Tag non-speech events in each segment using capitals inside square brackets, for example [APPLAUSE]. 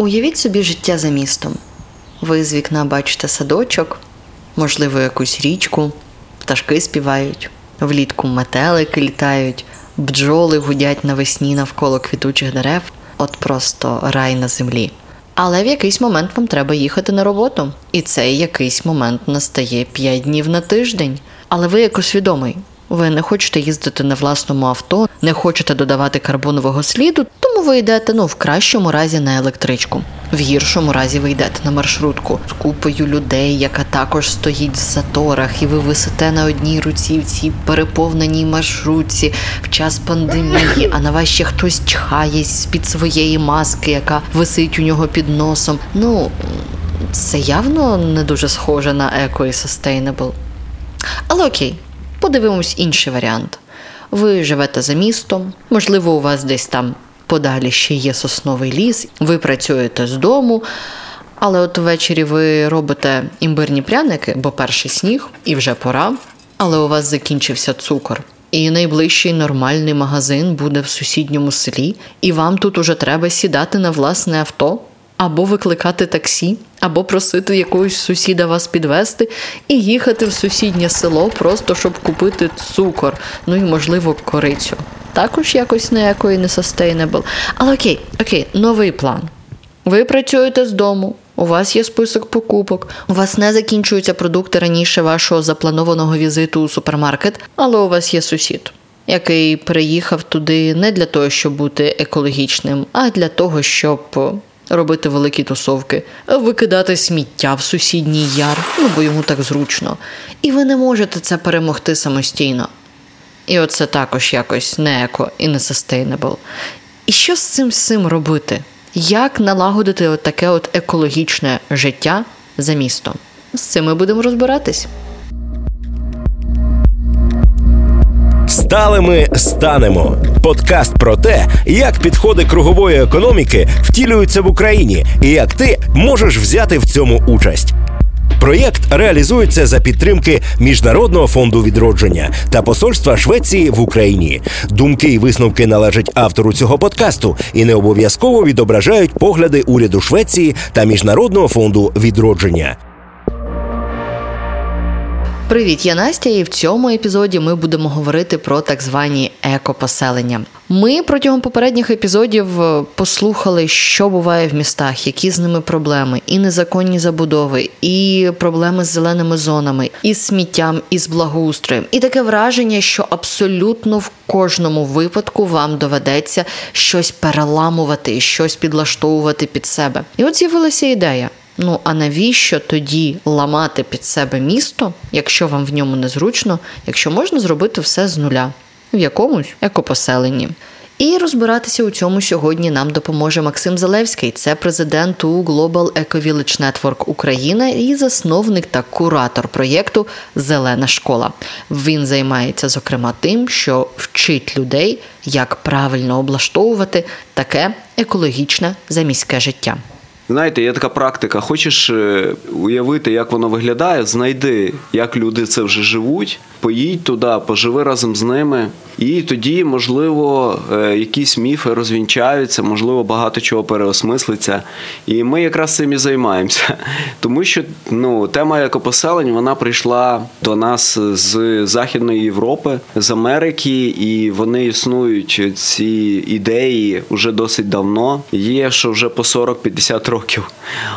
Уявіть собі життя за містом. Ви з вікна бачите садочок, можливо, якусь річку, пташки співають, влітку метелики літають, бджоли гудять навесні навколо квітучих дерев, от просто рай на землі. Але в якийсь момент вам треба їхати на роботу, і цей якийсь момент настає 5 днів на тиждень. Але ви як усвідомий, ви не хочете їздити на власному авто, не хочете додавати карбонового сліду, тому ви йдете ну в кращому разі на електричку, в гіршому разі ви йдете на маршрутку з купою людей, яка також стоїть в заторах, і ви висите на одній руці в цій переповненій маршрутці в час пандемії, а на вас ще хтось чхає з під своєї маски, яка висить у нього під носом. Ну це явно не дуже схоже на еко і sustainable. Але окей, подивимось інший варіант. Ви живете за містом, можливо, у вас десь там подалі ще є сосновий ліс, ви працюєте з дому, але от ввечері ви робите імбирні пряники, бо перший сніг і вже пора, але у вас закінчився цукор. І найближчий нормальний магазин буде в сусідньому селі, і вам тут уже треба сідати на власне авто, або викликати таксі, або просити якогось сусіда вас підвести і їхати в сусіднє село, просто щоб купити цукор, ну і, можливо, корицю. Також якось не якої не sustainable. Але окей, окей, новий план. Ви працюєте з дому, у вас є список покупок, у вас не закінчуються продукти раніше вашого запланованого візиту у супермаркет, але у вас є сусід, який приїхав туди не для того, щоб бути екологічним, а для того, щоб робити великі тусовки, викидати сміття в сусідній яр, ну бо йому так зручно. І ви не можете це перемогти самостійно. І оце також якось не еко і не sustainable. І що з цим всім робити? Як налагодити от таке от екологічне життя за містом? З цим ми будемо розбиратись. Сталими станемо. Подкаст про те, як підходи кругової економіки втілюються в Україні, і як ти можеш взяти в цьому участь. Проєкт реалізується за підтримки Міжнародного фонду відродження та посольства Швеції в Україні. Думки і висновки належать автору цього подкасту і не обов'язково відображають погляди уряду Швеції та Міжнародного фонду відродження. Привіт, я Настя, і в цьому епізоді ми будемо говорити про так звані екопоселення. Ми протягом попередніх епізодів е, послухали, що буває в містах, які з ними проблеми, і незаконні забудови, і проблеми з зеленими зонами, і сміттям, і з благоустроєм. І таке враження, що абсолютно в кожному випадку вам доведеться щось переламувати, щось підлаштовувати під себе. І от з'явилася ідея. Ну а навіщо тоді ламати під себе місто, якщо вам в ньому незручно, якщо можна зробити все з нуля в якомусь екопоселенні? І розбиратися у цьому сьогодні нам допоможе Максим Залевський, це президент у Global Eco Village Network Україна і засновник та куратор проєкту Зелена школа. Він займається зокрема тим, що вчить людей, як правильно облаштовувати таке екологічне заміське життя. Знаєте, є така практика. Хочеш е, уявити, як воно виглядає, знайди, як люди це вже живуть, поїдь туди, поживи разом з ними, і тоді, можливо, е, якісь міфи розвінчаються, можливо, багато чого переосмислиться. І ми якраз цим і займаємося. [LAUGHS] Тому що ну, тема екопоселень вона прийшла до нас з Західної Європи, з Америки, і вони існують ці ідеї вже досить давно. Є що вже по 40-50 років.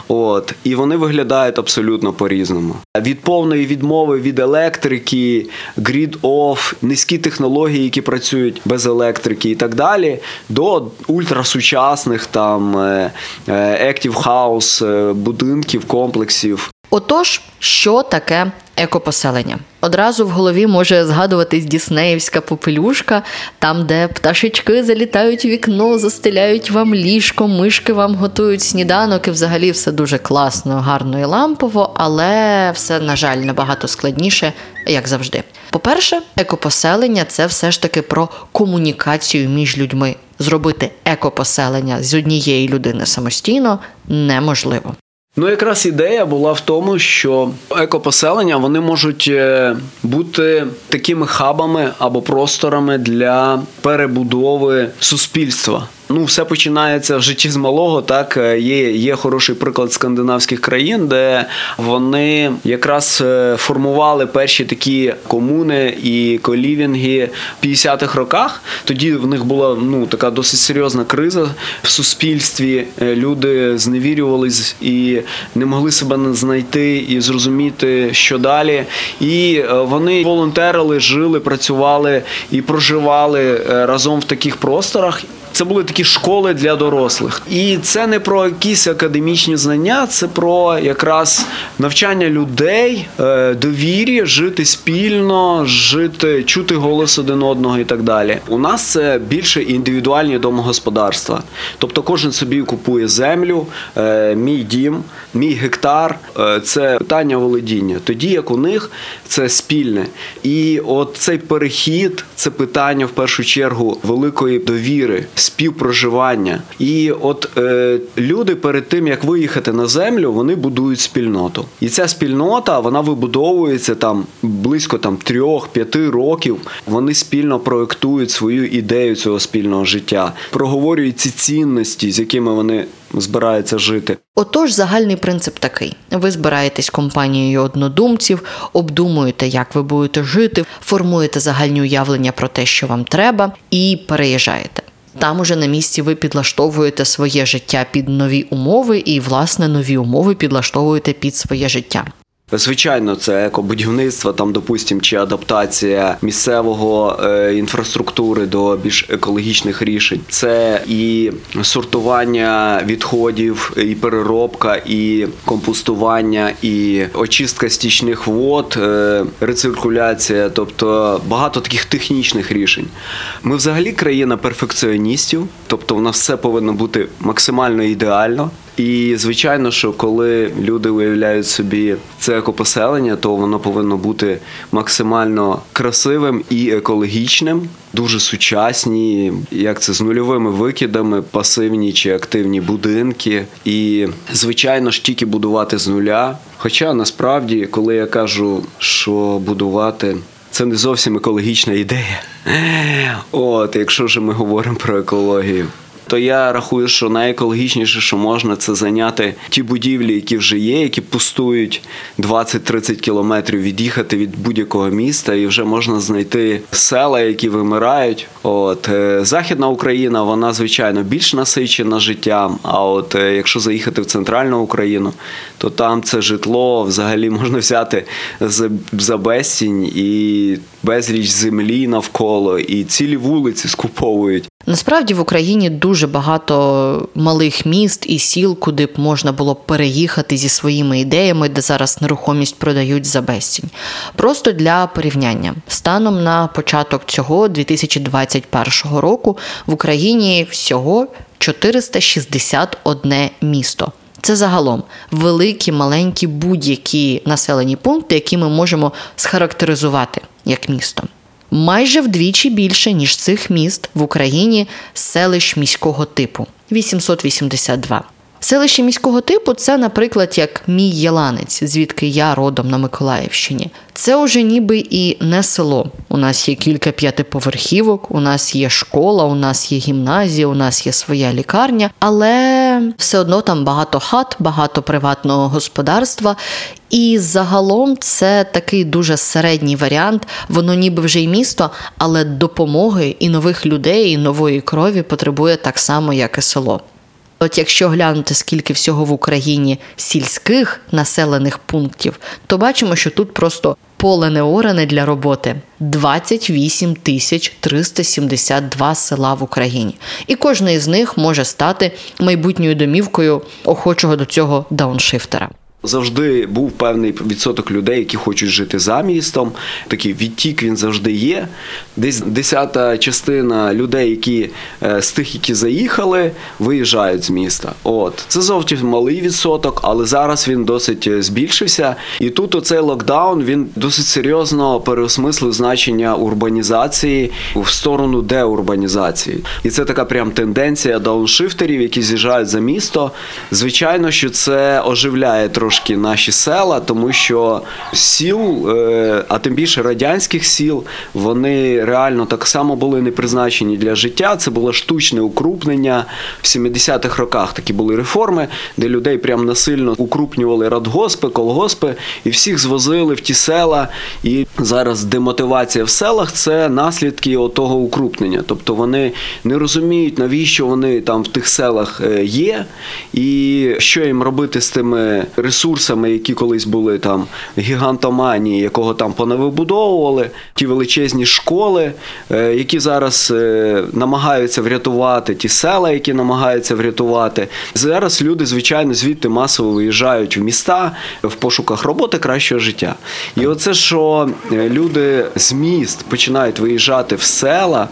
От. І вони виглядають абсолютно по-різному. Від повної відмови від електрики, grid-off, низькі технології які працюють без електрики і так далі, до ультрасучасних там е, е, Active House е, будинків, комплексів. Отож, що таке екопоселення? Одразу в голові може згадуватись Діснеївська попелюшка, там, де пташечки залітають у вікно, застеляють вам ліжко, мишки вам готують сніданок, і взагалі все дуже класно, гарно і лампово, але все, на жаль, набагато складніше, як завжди. По-перше, екопоселення це все ж таки про комунікацію між людьми. Зробити екопоселення з однієї людини самостійно неможливо. Ну, якраз ідея була в тому, що екопоселення вони можуть е, бути такими хабами або просторами для перебудови суспільства. Ну, все починається в житті з малого. Так е, є є хороший приклад скандинавських країн, де вони якраз е, формували перші такі комуни і колівінги в 50-х роках. Тоді в них була ну така досить серйозна криза в суспільстві. Е, Люди зневірювались і не могли себе знайти і зрозуміти, що далі. І вони волонтерили, жили, працювали і проживали разом в таких просторах. Це були такі школи для дорослих, і це не про якісь академічні знання, це про якраз навчання людей, е, довірі, жити спільно, жити, чути голос один одного і так далі. У нас це більше індивідуальні домогосподарства. Тобто, кожен собі купує землю, е, мій дім, мій гектар е, це питання володіння. Тоді як у них це спільне. І от цей перехід це питання в першу чергу великої довіри співпроживання. І от е, люди перед тим як виїхати на землю, вони будують спільноту. І ця спільнота вона вибудовується там близько там трьох-п'яти років. Вони спільно проектують свою ідею цього спільного життя, проговорюють ці цінності, з якими вони збираються жити. Отож, загальний принцип такий: ви збираєтесь компанією однодумців, обдумуєте, як ви будете жити, формуєте загальні уявлення про те, що вам треба, і переїжджаєте. Там уже на місці ви підлаштовуєте своє життя під нові умови, і, власне, нові умови підлаштовуєте під своє життя. Звичайно, це екобудівництво, там, допустим, чи адаптація місцевого е, інфраструктури до більш екологічних рішень. Це і сортування відходів, і переробка, і компостування, і очистка стічних вод, е, рециркуляція, тобто багато таких технічних рішень. Ми взагалі країна перфекціоністів, тобто в нас все повинно бути максимально ідеально. І звичайно, що коли люди уявляють собі це екопоселення, то воно повинно бути максимально красивим і екологічним, дуже сучасні, як це з нульовими викидами, пасивні чи активні будинки. І звичайно ж тільки будувати з нуля. Хоча насправді, коли я кажу, що будувати. Це не зовсім екологічна ідея. От, якщо вже ми говоримо про екологію то я рахую, що найекологічніше, що можна, це зайняти ті будівлі, які вже є, які пустують 20-30 кілометрів від'їхати від будь-якого міста, і вже можна знайти села, які вимирають. От е, західна Україна, вона звичайно більш насичена життям. А от е, якщо заїхати в центральну Україну, то там це житло взагалі можна взяти за безцінь і безліч землі навколо, і цілі вулиці скуповують. Насправді в Україні дуже багато малих міст і сіл, куди б можна було переїхати зі своїми ідеями, де зараз нерухомість продають за безцінь. Просто для порівняння, станом на початок цього 2021 року в Україні всього 461 місто. Це загалом великі, маленькі будь-які населені пункти, які ми можемо схарактеризувати як місто майже вдвічі більше, ніж цих міст в Україні селищ міського типу 882. Селище міського типу це, наприклад, як мій Єланець, звідки я родом на Миколаївщині. Це уже ніби і не село. У нас є кілька п'ятиповерхівок, у нас є школа, у нас є гімназія, у нас є своя лікарня, але все одно там багато хат, багато приватного господарства. І загалом це такий дуже середній варіант. Воно ніби вже й місто, але допомоги і нових людей, і нової крові потребує так само, як і село. От якщо глянути, скільки всього в Україні сільських населених пунктів, то бачимо, що тут просто поле не оране для роботи 28 тисяч 372 села в Україні. І кожне з них може стати майбутньою домівкою охочого до цього дауншифтера. Завжди був певний відсоток людей, які хочуть жити за містом. Такий відтік він завжди є. Десь десята частина людей, які е, з тих, які заїхали, виїжджають з міста. От це зовсім малий відсоток, але зараз він досить е, збільшився. І тут оцей локдаун він досить серйозно переосмислив значення урбанізації в сторону деурбанізації. І це така прям тенденція дауншифтерів, які з'їжджають за місто. Звичайно, що це оживляє трошки трошки наші села, тому що сіл, е, а тим більше радянських сіл, вони реально так само були не призначені для життя. Це було штучне укрупнення в 70-х роках. Такі були реформи, де людей прям насильно укрупнювали радгоспи, колгоспи, і всіх звозили в ті села. І зараз демотивація в селах це наслідки того укрупнення. Тобто вони не розуміють, навіщо вони там в тих селах е, є, і що їм робити з тими ресурсами, які колись були там гігантоманії, якого там понавибудовували, ті величезні школи, е, які зараз е, намагаються врятувати, ті села, які намагаються врятувати. Зараз люди, звичайно, звідти масово виїжджають в міста в пошуках роботи кращого життя. І оце, що е, люди з міст починають виїжджати в села,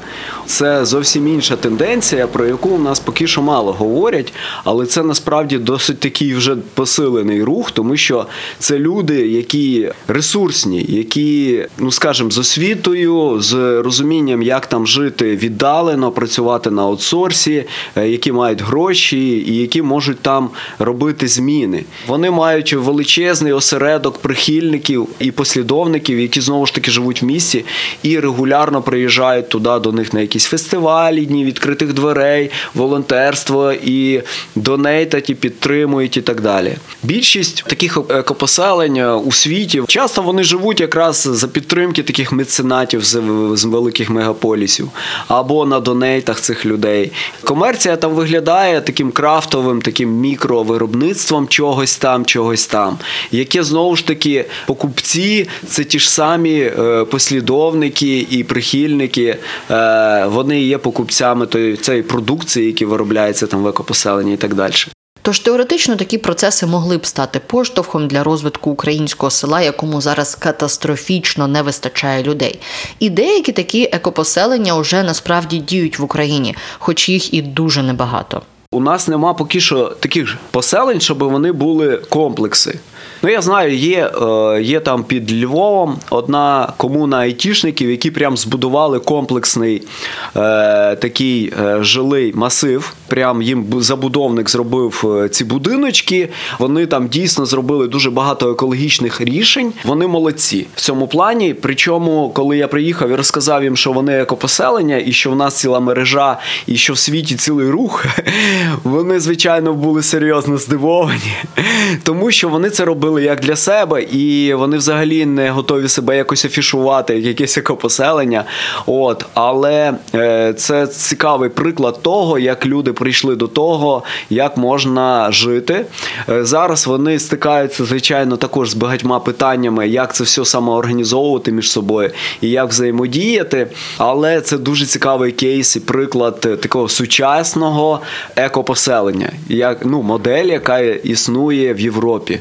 це зовсім інша тенденція, про яку у нас поки що мало говорять, але це насправді досить такий вже посилений рух, тому що це люди, які ресурсні, які, ну скажімо, з освітою, з розумінням, як там жити віддалено, працювати на аутсорсі, е, які мають гроші і які можуть там робити зміни. Вони мають величезний осередок прихильників і послідовників, які знову ж таки живуть в місті і регулярно приїжджають туди до них на якісь фестивалі, дні відкритих дверей, волонтерство і донейтать, і підтримують і так далі. Більшість таких екопоселень е, у світі часто вони живуть якраз за підтримки таких меценатів з, великих мегаполісів або на донейтах цих людей. Комерція там виглядає таким крафтовим, таким мікровиробництвом чогось там, чогось там, яке знову ж таки покупці це ті ж самі е, послідовники і прихильники. Е, вони є покупцями цієї продукції, які виробляються там в екопоселенні і так далі. Тож теоретично такі процеси могли б стати поштовхом для розвитку українського села, якому зараз катастрофічно не вистачає людей. І деякі такі екопоселення вже насправді діють в Україні, хоч їх і дуже небагато. У нас нема поки що таких поселень, щоб вони були комплекси. Ну, я знаю, є е, є там під Львовом одна комуна айтішників, які прям збудували комплексний е, такий е, жилий масив. Прям їм забудовник зробив е, ці будиночки. Вони там дійсно зробили дуже багато екологічних рішень. Вони молодці в цьому плані. Причому, коли я приїхав і розказав їм, що вони екопоселення, і що в нас ціла мережа, і що в світі цілий рух, [LAUGHS] вони звичайно були серйозно здивовані, тому що вони це робили робили як для себе, і вони взагалі не готові себе якось афішувати, як якесь екопоселення. От, але е, це цікавий приклад того, як люди прийшли до того, як можна жити. Е, зараз вони стикаються, звичайно, також з багатьма питаннями, як це все самоорганізовувати між собою і як взаємодіяти. Але це дуже цікавий кейс і приклад такого сучасного екопоселення, як ну, модель, яка існує в Європі.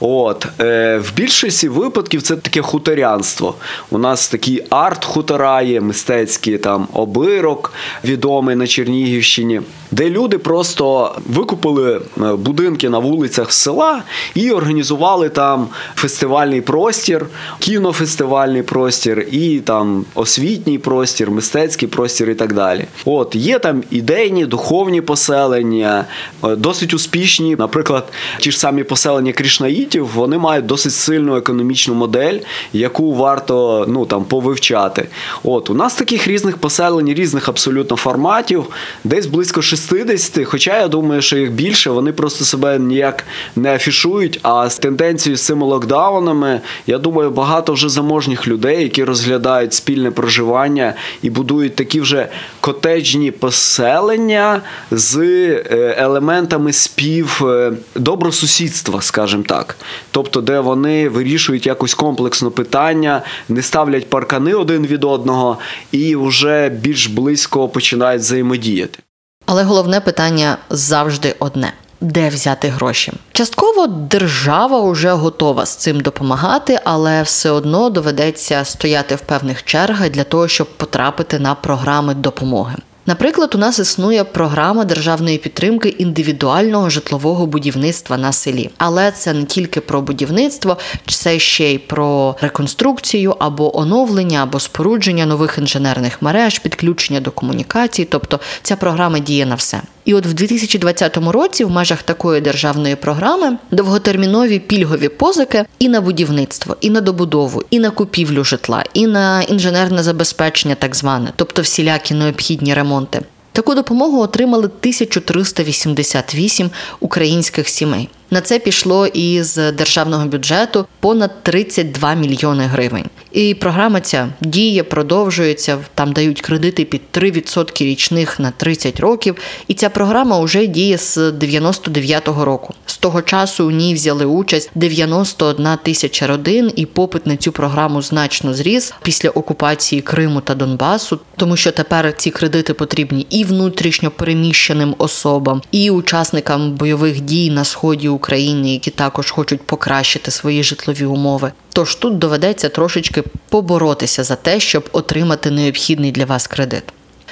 От е, В більшості випадків це таке хуторянство. У нас такі арт-хутора є, мистецькі там обирок, відомий на Чернігівщині, де люди просто викупили е, будинки на вулицях села і організували там фестивальний простір, кінофестивальний простір, і там освітній простір, мистецький простір і так далі. От Є там ідейні, духовні поселення, е, досить успішні, наприклад, ті ж самі поселення Крішнаїтів, проєктів вони мають досить сильну економічну модель, яку варто ну там повивчати. От у нас таких різних поселень, різних абсолютно форматів, десь близько 60, Хоча я думаю, що їх більше, вони просто себе ніяк не афішують. А з тенденцією з цими локдаунами, я думаю, багато вже заможніх людей, які розглядають спільне проживання і будують такі вже котеджні поселення з е, елементами спів е, добросусідства, скажімо так тобто, де вони вирішують якось комплексно питання, не ставлять паркани один від одного і вже більш близько починають взаємодіяти. Але головне питання завжди одне. Де взяти гроші? Частково держава вже готова з цим допомагати, але все одно доведеться стояти в певних чергах для того, щоб потрапити на програми допомоги. Наприклад, у нас існує програма державної підтримки індивідуального житлового будівництва на селі, але це не тільки про будівництво, це ще й про реконструкцію або оновлення, або спорудження нових інженерних мереж, підключення до комунікацій. Тобто ця програма діє на все. І от в 2020 році, в межах такої державної програми, довготермінові пільгові позики і на будівництво, і на добудову, і на купівлю житла, і на інженерне забезпечення, так зване, тобто всілякі необхідні ремонти. Таку допомогу отримали 1388 українських сімей. На це пішло із державного бюджету понад 32 мільйони гривень. І програма ця діє, продовжується. Там дають кредити під 3% річних на 30 років. І ця програма вже діє з 99-го року. З того часу у ній взяли участь 91 тисяча родин, і попит на цю програму значно зріс після окупації Криму та Донбасу, тому що тепер ці кредити потрібні і внутрішньо переміщеним особам, і учасникам бойових дій на сході України, які також хочуть покращити свої житлові умови. Тож тут доведеться трошечки поборотися за те, щоб отримати необхідний для вас кредит.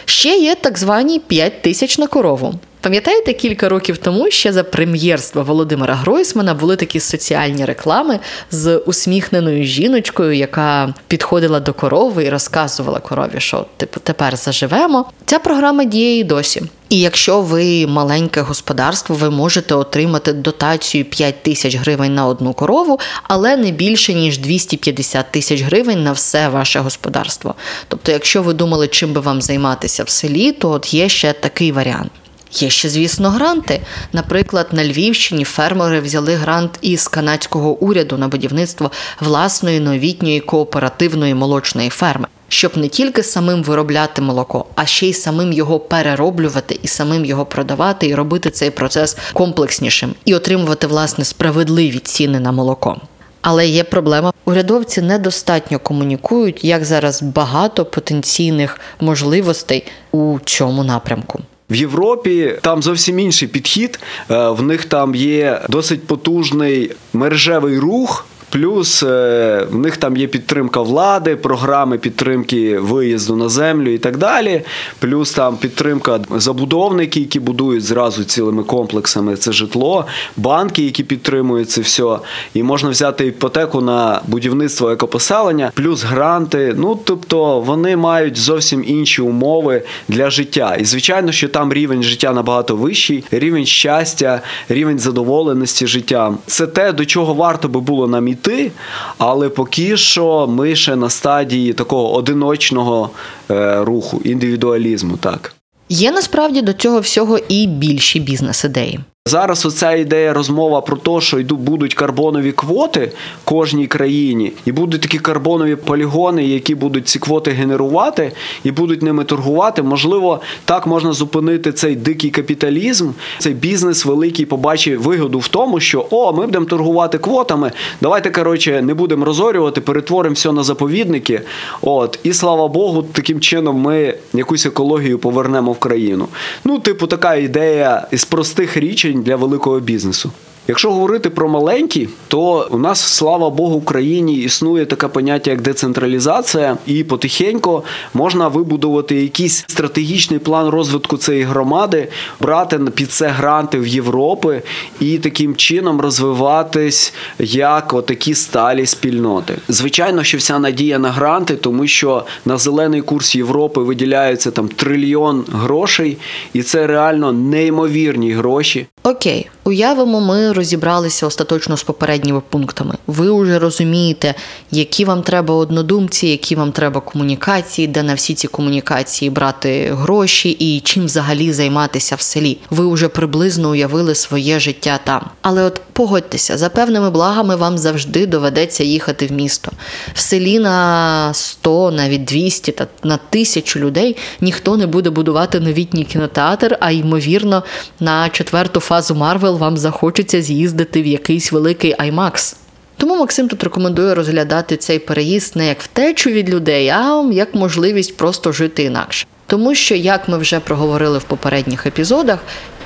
Ще є так звані 5 тисяч на корову. Пам'ятаєте, кілька років тому ще за прем'єрства Володимира Гройсмана були такі соціальні реклами з усміхненою жіночкою, яка підходила до корови і розказувала корові, що типу тепер заживемо. Ця програма діє і досі. І якщо ви маленьке господарство, ви можете отримати дотацію 5 тисяч гривень на одну корову, але не більше ніж 250 тисяч гривень на все ваше господарство. Тобто, якщо ви думали, чим би вам займатися в селі, то от є ще такий варіант. Є ще, звісно, гранти. Наприклад, на Львівщині фермери взяли грант із канадського уряду на будівництво власної новітньої кооперативної молочної ферми, щоб не тільки самим виробляти молоко, а ще й самим його перероблювати і самим його продавати, і робити цей процес комплекснішим і отримувати власне справедливі ціни на молоко. Але є проблема. Урядовці недостатньо комунікують, як зараз багато потенційних можливостей у цьому напрямку. В Європі там зовсім інший підхід. Е, в них там є досить потужний мережевий рух. Плюс е, в них там є підтримка влади, програми підтримки виїзду на землю і так далі. Плюс там підтримка забудовників, які будують зразу цілими комплексами це житло, банки, які підтримують це все. І можна взяти іпотеку на будівництво екопоселення, плюс гранти. Ну тобто вони мають зовсім інші умови для життя. І звичайно, що там рівень життя набагато вищий, рівень щастя, рівень задоволеності життям. Це те, до чого варто би було нам іти йти, але поки що ми ще на стадії такого одиночного е, руху, індивідуалізму. Так є насправді до цього всього і більші бізнес-ідеї. Зараз оця ідея розмова про те, що йду будуть карбонові квоти кожній країні, і будуть такі карбонові полігони, які будуть ці квоти генерувати і будуть ними торгувати. Можливо, так можна зупинити цей дикий капіталізм. Цей бізнес великий побачив вигоду в тому, що о, ми будемо торгувати квотами. Давайте коротше не будемо розорювати, перетворимо все на заповідники. От і слава Богу, таким чином ми якусь екологію повернемо в країну. Ну, типу, така ідея із простих річень для великого бізнесу. Якщо говорити про маленькі, то у нас, слава Богу, в Україні існує таке поняття, як децентралізація, і потихеньку можна вибудувати якийсь стратегічний план розвитку цієї громади, брати під це гранти в Європи і таким чином розвиватись як отакі сталі спільноти. Звичайно, що вся надія на гранти, тому що на зелений курс Європи виділяється там трильйон грошей, і це реально неймовірні гроші. Окей, уявимо, ми розібралися остаточно з попередніми пунктами. Ви вже розумієте, які вам треба однодумці, які вам треба комунікації, де на всі ці комунікації брати гроші і чим взагалі займатися в селі. Ви вже приблизно уявили своє життя там. Але от погодьтеся, за певними благами вам завжди доведеться їхати в місто. В селі на 100, навіть 200 та на тисячу людей ніхто не буде будувати новітній кінотеатр, а ймовірно, на четверту фазу Марвел вам захочеться з'їздити в якийсь великий IMAX. Тому Максим тут рекомендує розглядати цей переїзд не як втечу від людей, а як можливість просто жити інакше. Тому що, як ми вже проговорили в попередніх епізодах,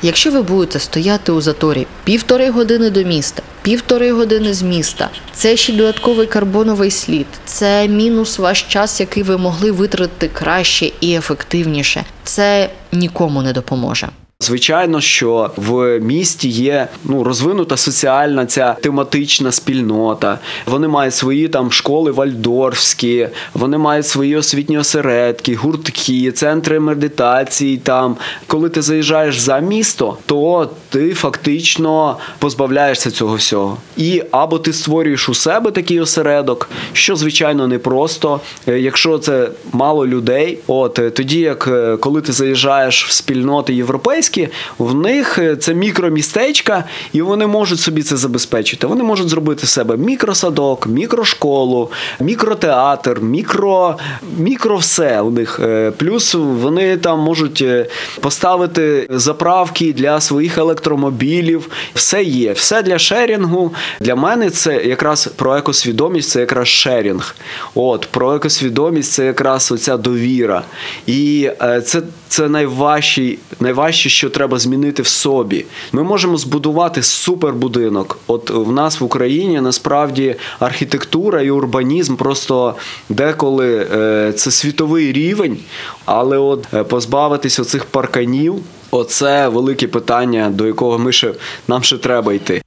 якщо ви будете стояти у заторі півтори години до міста, півтори години з міста, це ще додатковий карбоновий слід, це мінус ваш час, який ви могли витратити краще і ефективніше. Це нікому не допоможе. Звичайно, що в місті є ну розвинута соціальна ця тематична спільнота. Вони мають свої там школи вальдорфські, вони мають свої освітні осередки, гуртки, центри медитації. Там коли ти заїжджаєш за місто, то ти фактично позбавляєшся цього всього. І або ти створюєш у себе такий осередок, що звичайно непросто. Е, Якщо це мало людей, от е, тоді, як е, коли ти заїжджаєш в спільноти європейські, в них е, це мікромістечка, і вони можуть собі це забезпечити. Вони можуть зробити в себе мікросадок, мікрошколу, мікротеатр, мікро, мікро все у них. Е, Плюс вони там можуть е, поставити заправки для своїх електромобілів. Все є, все для шерінгу. Для мене це якраз про екосвідомість, це якраз шерінг. От про екосвідомість це якраз оця довіра. І це, це найважче, найважче, що треба змінити в собі. Ми можемо збудувати супербудинок. От в нас в Україні насправді архітектура і урбанізм просто деколи е, це світовий рівень, але от е, позбавитись оцих парканів. Оце велике питання, до якого ми ще нам ще треба йти.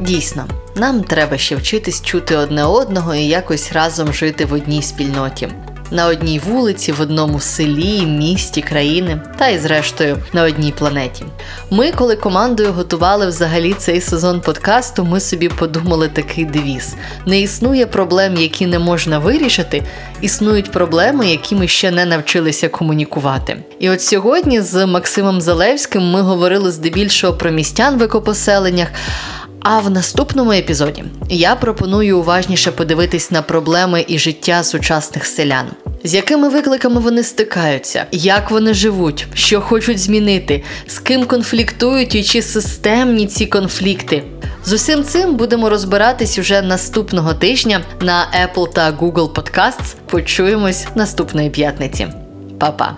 Дійсно, нам треба ще вчитись чути одне одного і якось разом жити в одній спільноті. На одній вулиці, в одному селі, місті, країни та й зрештою на одній планеті. Ми, коли командою готували взагалі цей сезон подкасту, ми собі подумали такий девіз: не існує проблем, які не можна вирішити, існують проблеми, які ми ще не навчилися комунікувати. І от сьогодні з Максимом Залевським ми говорили здебільшого про містян в екопоселеннях. А в наступному епізоді я пропоную уважніше подивитись на проблеми і життя сучасних селян, з якими викликами вони стикаються, як вони живуть, що хочуть змінити, з ким конфліктують і чи системні ці конфлікти. З усім цим будемо розбиратись уже наступного тижня на Apple та Google Podcasts. Почуємось наступної п'ятниці. Па-па!